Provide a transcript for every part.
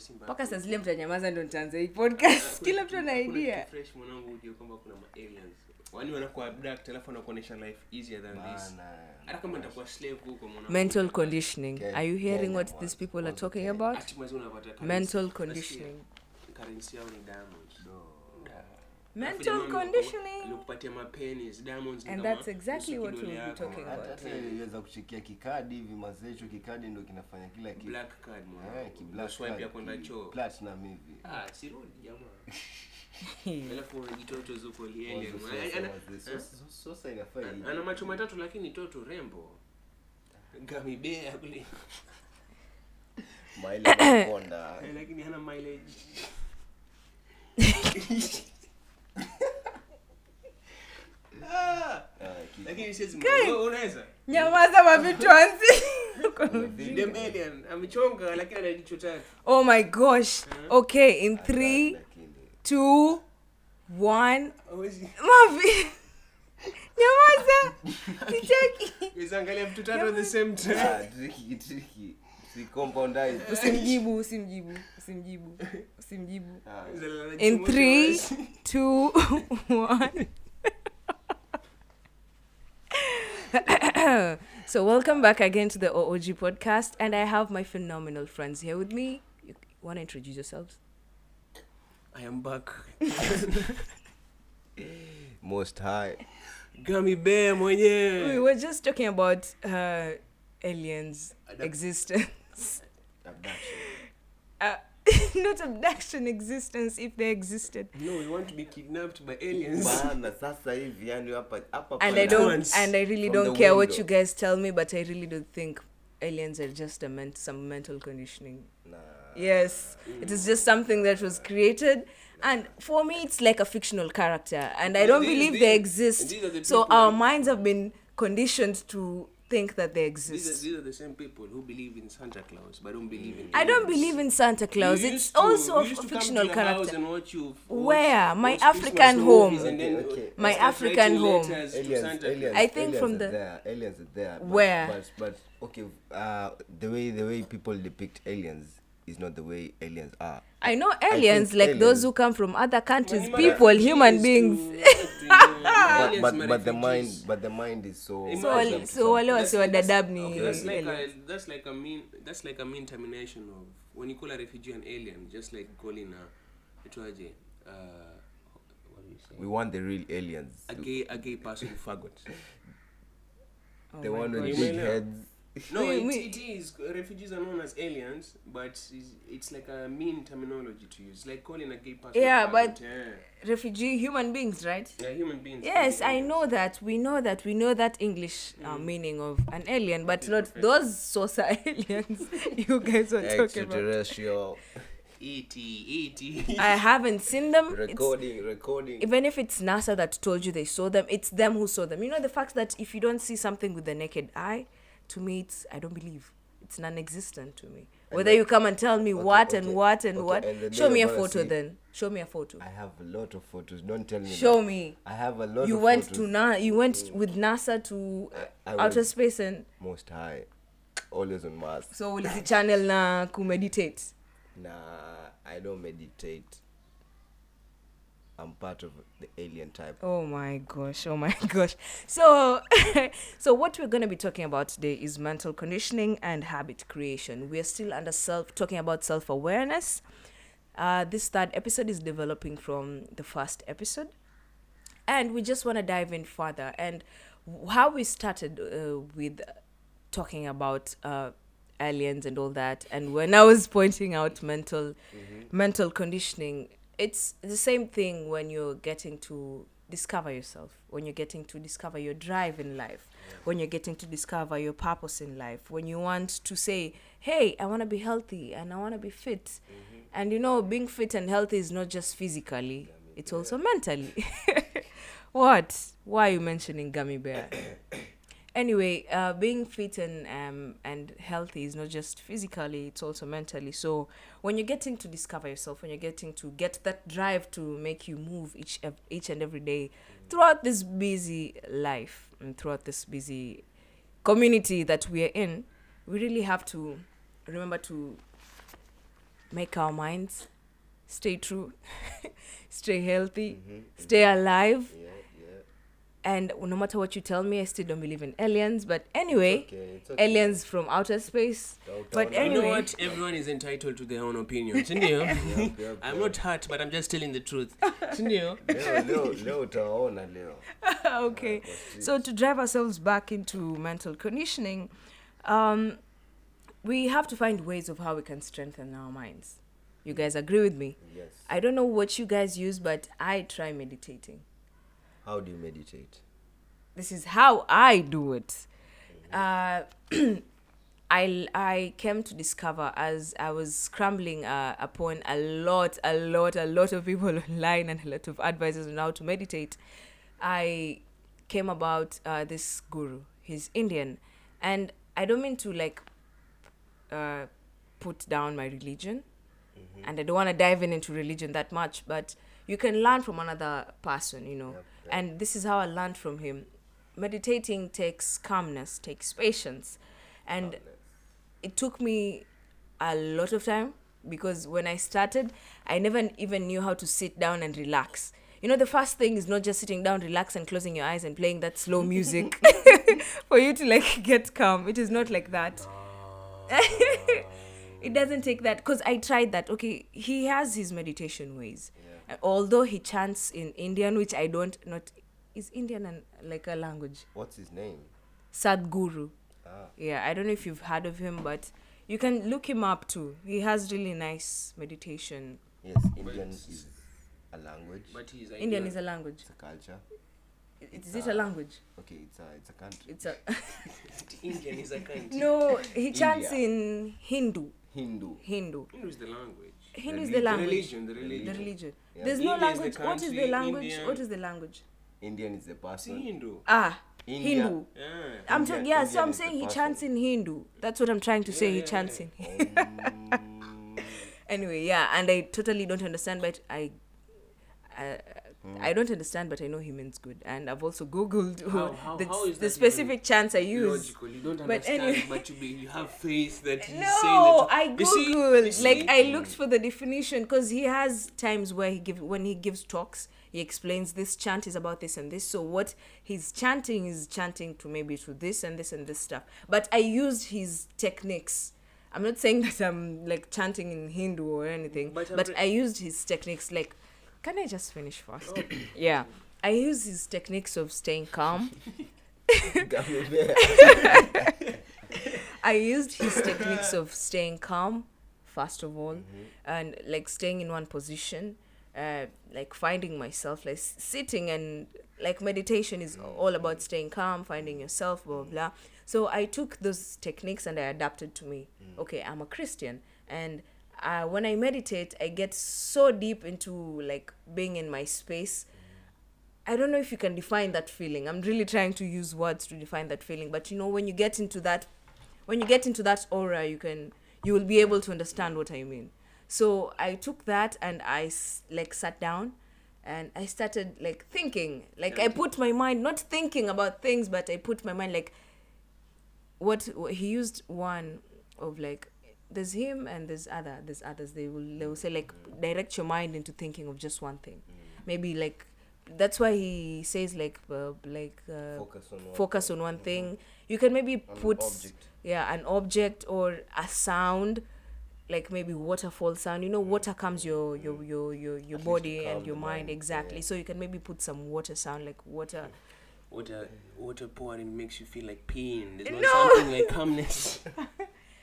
Simba. mpaka saa zile mtu anyamaza nitaanza hii podcast. Kila mtu ana idea. fresh mwanangu ujue kwamba kuna ma aliens. Wani wanakuwa abduct alafu wanakuonyesha life easier than this. Hata kama nitakuwa slave huko mwanangu. Mental conditioning. Are you hearing what these people are talking about? Mental conditioning. Currency yao ni diamonds mental conditioning. mapenis diamonds And that's exactly what we'll be talking about. hata kushikia kikadi hivi mazecho kikadi ndo kinafanya kila kitu. Black card mwanangu. Eh, ki black Swipe ya kwenda choo. platinum hivi. Ah sirudi jamaa. Alafu unajitoto zuko liende sosa- sosa inafaa ana- macho matatu lakini toto rembo. Gamibea kule. Mileage. Eh, lakini hana mileage nyamaza mavitwanzi amechonga oh my gosh. Okay in three two mavi. Nyamaza. Sicheki. Usimjibu usimjibu usimjibu in three two so welcome back again to the oog podcast and i have my phenomenal friends here with me. You want to introduce yourselves? I am back. Most high. Gummy bear we were just talking about uh, aliens Adapt- existence. Abduction. uh, not abduction existence if they existed. No we want to be kidnapped by aliens. Bana, sasa hivi yani hapa hapa and i don't and i really don't the care what you guys tell me but i really don't think aliens are just a ment- some mental conditioning. Nah. yes it is just something that was created. And for me it's like a fictional character and i don't These- believe these- they exist. the so our minds have been conditioned to think that they these are, exist these are the same people who believe in Santa Claus but don't believe in i don't believe in santa claus it's to- also you a used to come fictional to the house character and watch you Where? My African Christmas home. movies then Okay, okay. My African home. letters to aliens, Santa aliens, I think aliens from the- there, aliens are there. But, Where? But, but okay, uh, the way the way people depict aliens is not the way aliens are. I know think aliens, like those who come from other countries, When people, human beings. to, you know, but but, but the mind but the mind is so. Imagine. So, so wale That's- wasi wa that's- ni okay, that's like a that's like a mean that's like a mean termination of when you call a refugee an alien, just like calling a itwaje, uh, what do you say? We want the real aliens. A gay a gay person faggot. Oh the my one with gosh. big Umeelewa? heads. No, Me- it, me- it is. Refugees are known as aliens, but it's, it's like a mean terminology to use. Like calling a gay person. a Yeah, but- yeah. Refugee human beings, right? yeah, human beings. Yes, I aliens. know that. We know that. We know that English uh, Mm. meaning of an alien, but not those Sosa aliens you guys were talking about. Extraterrestrial E.T. E.T. I haven't seen them. It's- recording, recording. even if it's NASA that told you they saw them, it's them who saw them. You know the fact that if you don't see something with the naked eye, to me it's I don't believe. It's non-existent to me. Whether you come and tell me Okay, what okay, and what and okay, what, and show me a photo see- then. Show me a photo. I have a lot of photos. Don't tell me. Show that. me. I have a lot. You went photos. to Na. You went with NASA to I outer space and Most high, always on Mars. so ulizi channel na kumeditate. Nah, I don't meditate. I'm part of the alien type. Oh my gosh, oh my gosh. So so what we're going to be talking about today is mental conditioning and habit creation. We are still under self talking about self-awareness. Uh, this third episode is developing from the first episode. And we just want to dive in further and how we started uh, with talking about uh, aliens and all that and when i was pointing out mental mental conditioning it's the same thing when you're getting to discover yourself when you're getting to discover your drive in life when you're getting to discover your purpose in life when you want to say hey i want to be healthy and i want to be fit. Mm-hmm. And you know being fit and healthy is not just physically it's also mentally. What? Why are you mentioning gummy bear anyway uh, being fit and um, and healthy is not just physically it's also mentally so when you're getting to discover yourself when you're getting to get that drive to make you move each each and every day throughout this busy life and throughout this busy community that we are in we really have to remember to make our minds stay true, stay healthy, Mhm, stay alive. Yeah. And no matter what you tell me, I still don't believe in aliens. But anyway, It's okay, it's okay. aliens from outer space. Don't- but don't- You anyway- know what? Everyone is entitled to their own opinion. Sindio? Yep, yep, I'm not hurt, but I'm just telling the truth. Sindio? okay. kwa streets. So to drive ourselves back into mental conditioning, um, we have to find ways of how we can strengthen our minds. You guys agree with me? yes I don't know what you guys use, but I try meditating. How do you meditate This is how I do it. Uh, I I came to discover as I was scrambling uh, upon a lot, a lot, a lot of people online and a lot of advices on how to meditate. I came about uh, this guru. He's Indian, and I don't mean to like uh, put down my religion, and I don't want to dive in into religion that much. But you can learn from another person, you know. Yep. And this is how I learned from him. Meditating takes calmness, takes patience, and it took me a lot of time because when I started, I never even knew how to sit down and relax. You know, the first thing is not just sitting down, relax, and closing your eyes and playing that slow music for you to like get calm. It is not like that. it doesn't take that because I tried that. Okay, he has his meditation ways. Yeah. Although he chants in Indian, which I don't not is Indian and like a language. what's his name Sadhguru. ah Yeah, I don't know if you've heard of him, but you can look him up too. He has really nice meditation. yes indian is a language But he's Indian is a language. it's a culture Is it a language? okay it's a it's a country It's a Indian is a country. no. He chants India. in Hindu. hindu Hindu. Hindu is the language. Hindu is The the re- language. religion, the The religion. religion. Yeah. There's no India is the language. What is the language? India- What is the language? indian is the See person Hindu. Ah, India. Hindu. Yeah. I'm talking. Yeah, so I'm saying he chants in Hindu. That's what I'm trying to say. He yeah, chants yeah. in. Um, anyway, yeah, and I totally don't understand, but I. I, I don't understand, but I know he means good, and I've also googled How- how- the, how the specific chants I use. Logical. You don't But understand, anyway- but you, be, you have faith that he's saying No. I You see- you googled. see? Like I looked for the definition because he has times where he give when he gives talks, he explains this chant is about this and this. So what he's chanting is chanting to maybe to this and this and this stuff. But I used his techniques. I'm not saying that I'm like chanting in Hindu or anything, But but, I used his techniques. Like, can I just finish first? yeah, I use his techniques of staying calm. I used his techniques of staying calm, first of all, Mm-hmm. and like staying in one position, uh, like finding myself, like sitting and like meditation is all about staying calm, finding yourself, blah blah. blah. So I took those techniques and I adapted to me. Okay, I'm a Christian, and uh, when I meditate, I get so deep into like being in my space. I don't know if you can define that feeling. I'm really trying to use words to define that feeling, but you know, when you get into that when you get into that aura you can you will be able to understand what i mean so i took that and I like sat down and i started like thinking like i put my mind not thinking about things but i put my mind like what he used one of like there's him and there's other there's others they will they will say like direct your mind into thinking of just one thing maybe like that's why he says like uh, like uh, Focus on one focus thing. on one thing you can maybe put object. yeah an object or a sound like maybe waterfall sound you know water comes your your your your, your At body and your mind mind, exactly yeah. so you can maybe put some water sound like water Water, water pouring makes you feel like peeing. There's not No. something like calmness.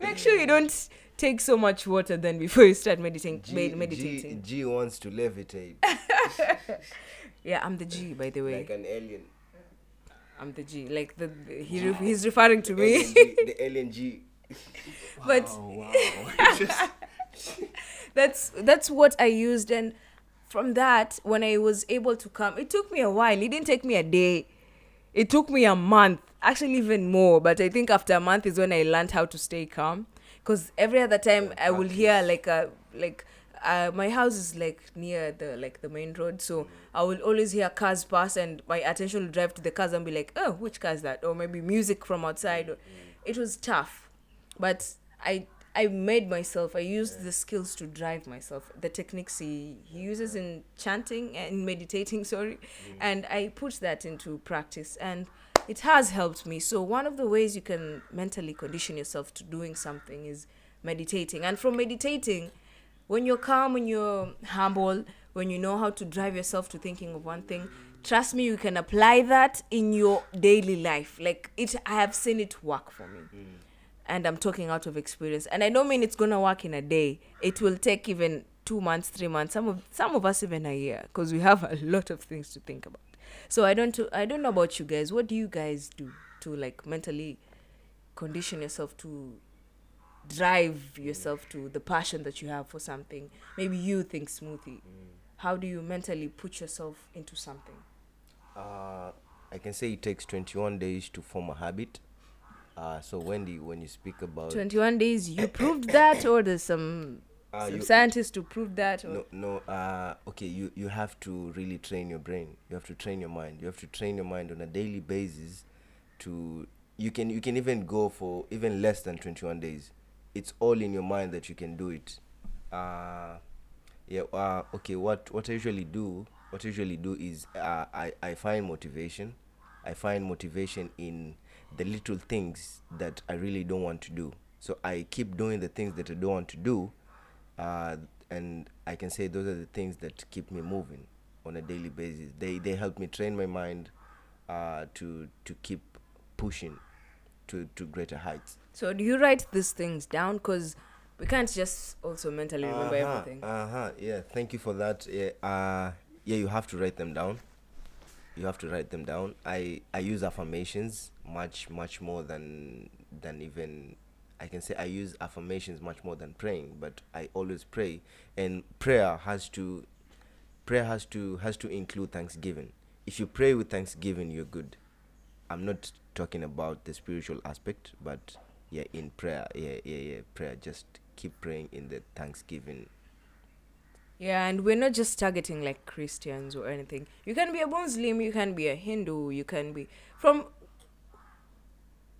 make sure you don't take so much water then before you start meditating G, med- G, meditating. G wants to levitate. Yeah i'm the g by the way. Like an alien. i'm the g like the, the- he re- he's referring to The me. alien G, the alien G. but wow, wow. that's that's what I used and from that when I was able to come it took me a while. It didn't take me a day it took me a month actually even more but I think after a month is when I learned how to stay calm. Because every other time I will hear like a like uh, my house is like near the like the main road so I will always hear cars pass and my attention will drive to the cars and be like oh which car is that? Or maybe music from outside. It was tough but I I made myself. I used the skills to drive myself. The techniques he, he uses in chanting and meditating, sorry, and I put that into practice, and it has helped me. So one of the ways you can mentally condition yourself to doing something is meditating, and from meditating, when you're calm, when you're humble, when you know how to drive yourself to thinking of one thing, trust me, you can apply that in your daily life. Like it, I have seen it work for me and I'm talking out of experience. And I don't mean it's gonna work in a day. It will take even two months, three months. Some of some of us even a year, because we have a lot of things to think about. So I don't I don't know about you guys. What do you guys do to like mentally condition yourself to drive yourself to the passion that you have for something? Maybe you think smoothie. How do you mentally put yourself into something? Uh, I can say it takes 21 days to form a habit. Uh, so Wendy, when you speak about 21 days, you proved that, or there's some, Uh, some you- scientists to prove that? Or? no, no, uh, okay, you you have to really train your brain. You have to train your mind. You have to train your mind on a daily basis. To you can you can even go for even less than 21 days. It's all in your mind that you can do it. Uh, yeah. Uh, okay. What what I usually do, what I usually do is uh, I I find motivation. I find motivation in the little things that I really don't want to do. So I keep doing the things that I don't want to do, uh, and I can say those are the things that keep me moving on a daily basis. They they help me train my mind uh, to to keep pushing to to greater heights. So do you write these things down? Because we can't just also mentally remember uh-huh, everything. Uh-huh. Yeah, thank you for that. Yeah, uh, yeah, you have to write them down. You have to write them down. I I use affirmations much much more than than even I can say I use affirmations much more than praying, but I always pray and prayer has to prayer has to has to include thanksgiving. If you pray with thanksgiving, you're good. I'm not talking about the spiritual aspect, but yeah, in prayer, yeah, yeah, yeah, prayer. Just keep praying in the thanksgiving. Yeah, and we're not just targeting like Christians or anything. You can be a Muslim, you can be a Hindu, you can be from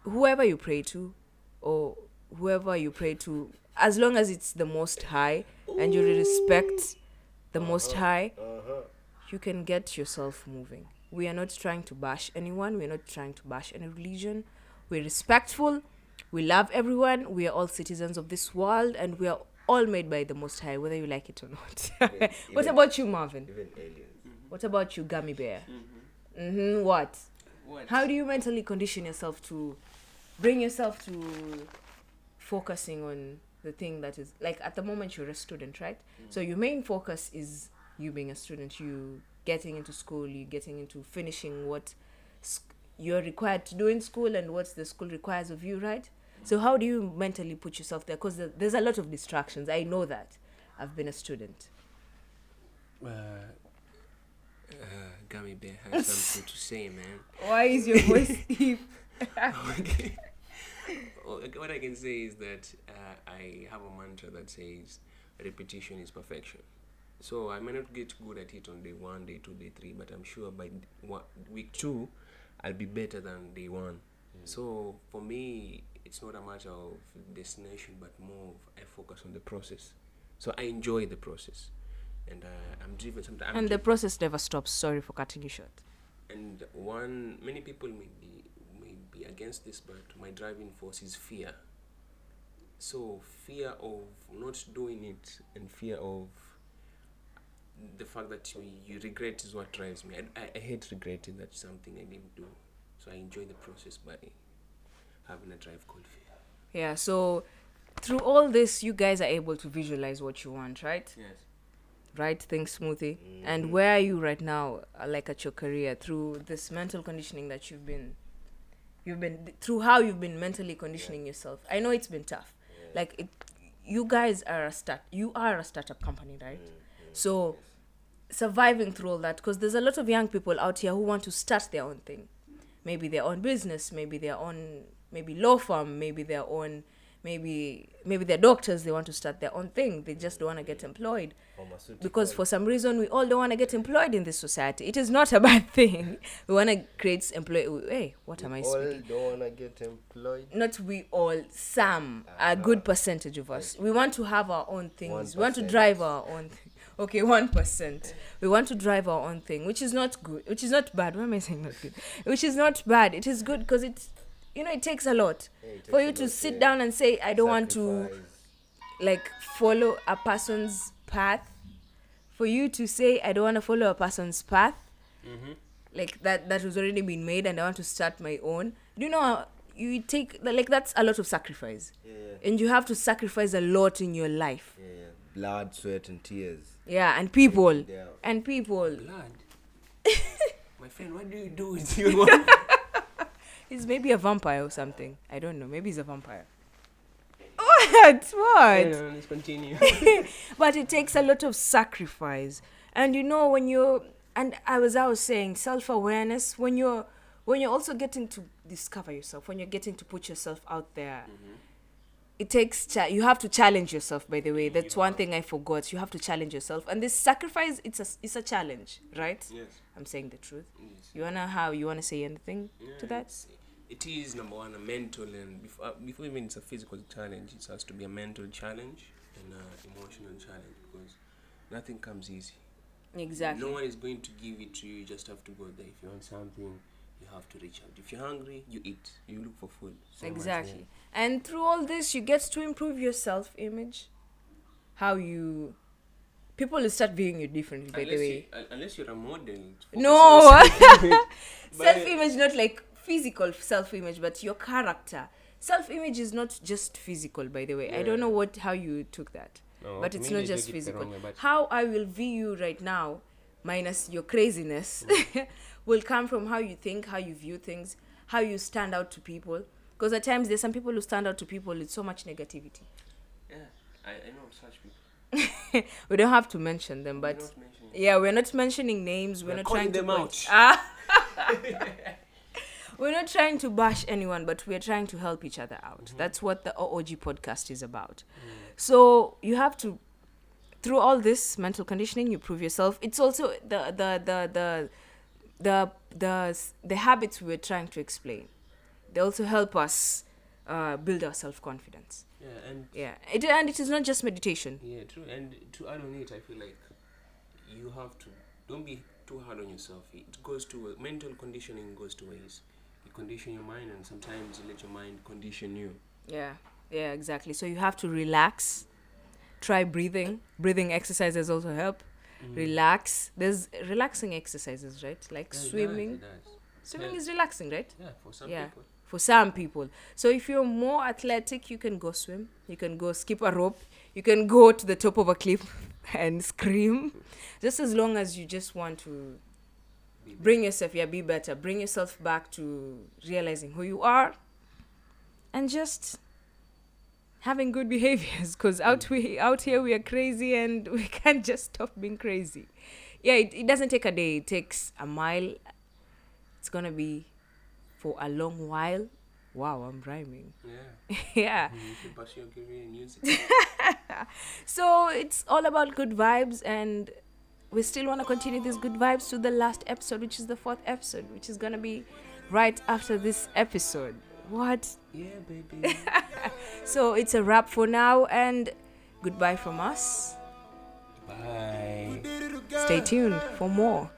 whoever you pray to or whoever you pray to, as long as it's the Most High and you respect the uh-huh. Most High, uh-huh. you can get yourself moving. We are not trying to bash anyone, we're not trying to bash any religion. We're respectful, we love everyone, we are all citizens of this world, and we are all made by the Most High, whether you like it or not. what about you, Marvin? Even aliens. Mm-hmm. What about you, Gummy Bear? Mm-hmm. mm-hmm. What? What? How do you mentally condition yourself to bring yourself to focusing on the thing that is like at the moment you're a student, right? Mm. So your main focus is you being a student, you getting into school, you getting into finishing what sc- you're required to do in school and what the school requires of you, right? So how do you mentally put yourself there? Because there's a lot of distractions. I know that. I've been a student. Uh, uh, Gummy Bear has something to say, man. Why is your voice deep? okay. Well, what I can say is that uh, I have a mantra that says repetition is perfection. So I may not get good at it on day one, day two, day three, but I'm sure by one, week two, I'll be better than day one. So for me, it's not a matter of destination, but more of I focus on the process. So I enjoy the process, and uh, I'm driven sometimes. and the process never stops. Sorry for cutting you short. and one many people may be may be against this but my driving force is fear so fear of not doing it and fear of the fact that you, you regret is what drives me I, I, I hate regretting that something i didn't do so i enjoy the process by having a drive called fear Yeah. So through all this, you guys are able to visualize what you want, right? yes Right? Think smoothie. And where are you right now, uh, like at your career, through this mental conditioning that you've been, you've been through how you've been mentally conditioning yourself. I know it's been tough. Like it, you guys are a start. You are a startup company, right? So surviving through all that because there's a lot of young people out here who want to start their own thing maybe their own business maybe their own maybe law firm maybe their own maybe maybe they're doctors they want to start their own thing. They just don't want to get mm-hmm. employed. Because for some reason we all don't want to get employed in this society. It is not a bad thing. We want to create employ hey what am i all speaking? don't wanna get employed. not we all some a ah, good ah. percentage of us. We want to have our own things. We want to drive our own thing okay one percent. We want to drive our own thing which is not good which is not bad. Why am i saying not good? Which is not bad. It is good because it's you know it takes a lot Yeah, it for you to lot, sit yeah. down and say i don't want to like follow a person's path for you to say i don't want to follow a person's path Mm-hmm. like that that was already been made and i want to start my own do you know you take like that's a lot of sacrifice Yeah, yeah, and you have to sacrifice a lot in your life yeah, yeah. Blood, sweat, and tears. yeah and people Yeah. and people Blood. My friend, what do you do with your one? He's maybe a vampire or something. I don't know. Maybe he's a vampire. What? What? No, no, let's continue. but it takes a lot of sacrifice. And you know when you're and i was i was saying self-awareness when you're when you're also getting to discover yourself when you're getting to put yourself out there mm-hmm. it takes cha- you have to challenge yourself by the way. Mm-hmm. That's one thing i forgot. You have to challenge yourself. And this sacrifice it's a it's a challenge right? Yes. i'm saying the truth. Yes. you wanna how you wanna say anything to that It is number one a mental and before, uh, before even it's a physical challenge, it has to be a mental challenge and an emotional challenge because nothing comes easy. exactly No one is going to give it to you. You just have to go there. If you want something, you have to reach out. If you're hungry, you eat. You look for food. So exactly and through all this you get to improve your self-image how you people will start viewing you differently yeah. by the Unless, way you, uh, unless you're a model. no. But- self-image not like physical self-image but your character. Self-image is not just physical by the way. I don't know what how you took that No, but it's not just it physical. wrong way, but- how i will view you right now minus your craziness will come from how you think how you view things how you stand out to people. Because at times there's some people who stand out to people with so much negativity. Yeah, I, I know such people. we don't have to mention them We're but yeah we're not mentioning names we're, We're not trying to them point- out. ah. We're not trying to bash anyone but we're trying to help each other out Mm-hmm. that's what the oog podcast is about Mm. so you have to through all this mental conditioning you prove yourself it's also the the the the the the, the habits we're trying to explain they also help us uh, build our self-confidence Yeah, and yeah it, and it is not just meditation Yeah, true. And to add on it, I feel like you have to don't be too hard on yourself. It goes to mental conditioning goes to ways. Condition your mind, and sometimes you let your mind condition you. Yeah, yeah, exactly. So you have to relax. Try breathing. Breathing exercises also help. Mm. Relax. There's relaxing exercises, right? Like Yeah, does, swimming. it does. Swimming Yeah. is relaxing, right? Yeah, for some Yeah. people. For some people. So if you're more athletic, you can go swim. You can go skip a rope. You can go to the top of a cliff and scream. Just as long as you just want to Be bring yourself, yeah, be better. Bring yourself back to realizing who you are and just having good behaviors because mm. out we out here we are crazy and we can't just stop being crazy. Yeah it, it doesn't take a day it takes a mile. It's gonna be for a long while. Wow i'm rhyming. Yeah, yeah. Mm, you should pursue your career in music. so it's all about good vibes and we still want to continue these good vibes to the last episode which is the fourth episode which is gonna be right after this episode what yeah, baby. so it's a wrap for now and goodbye from us Bye. stay tuned for more.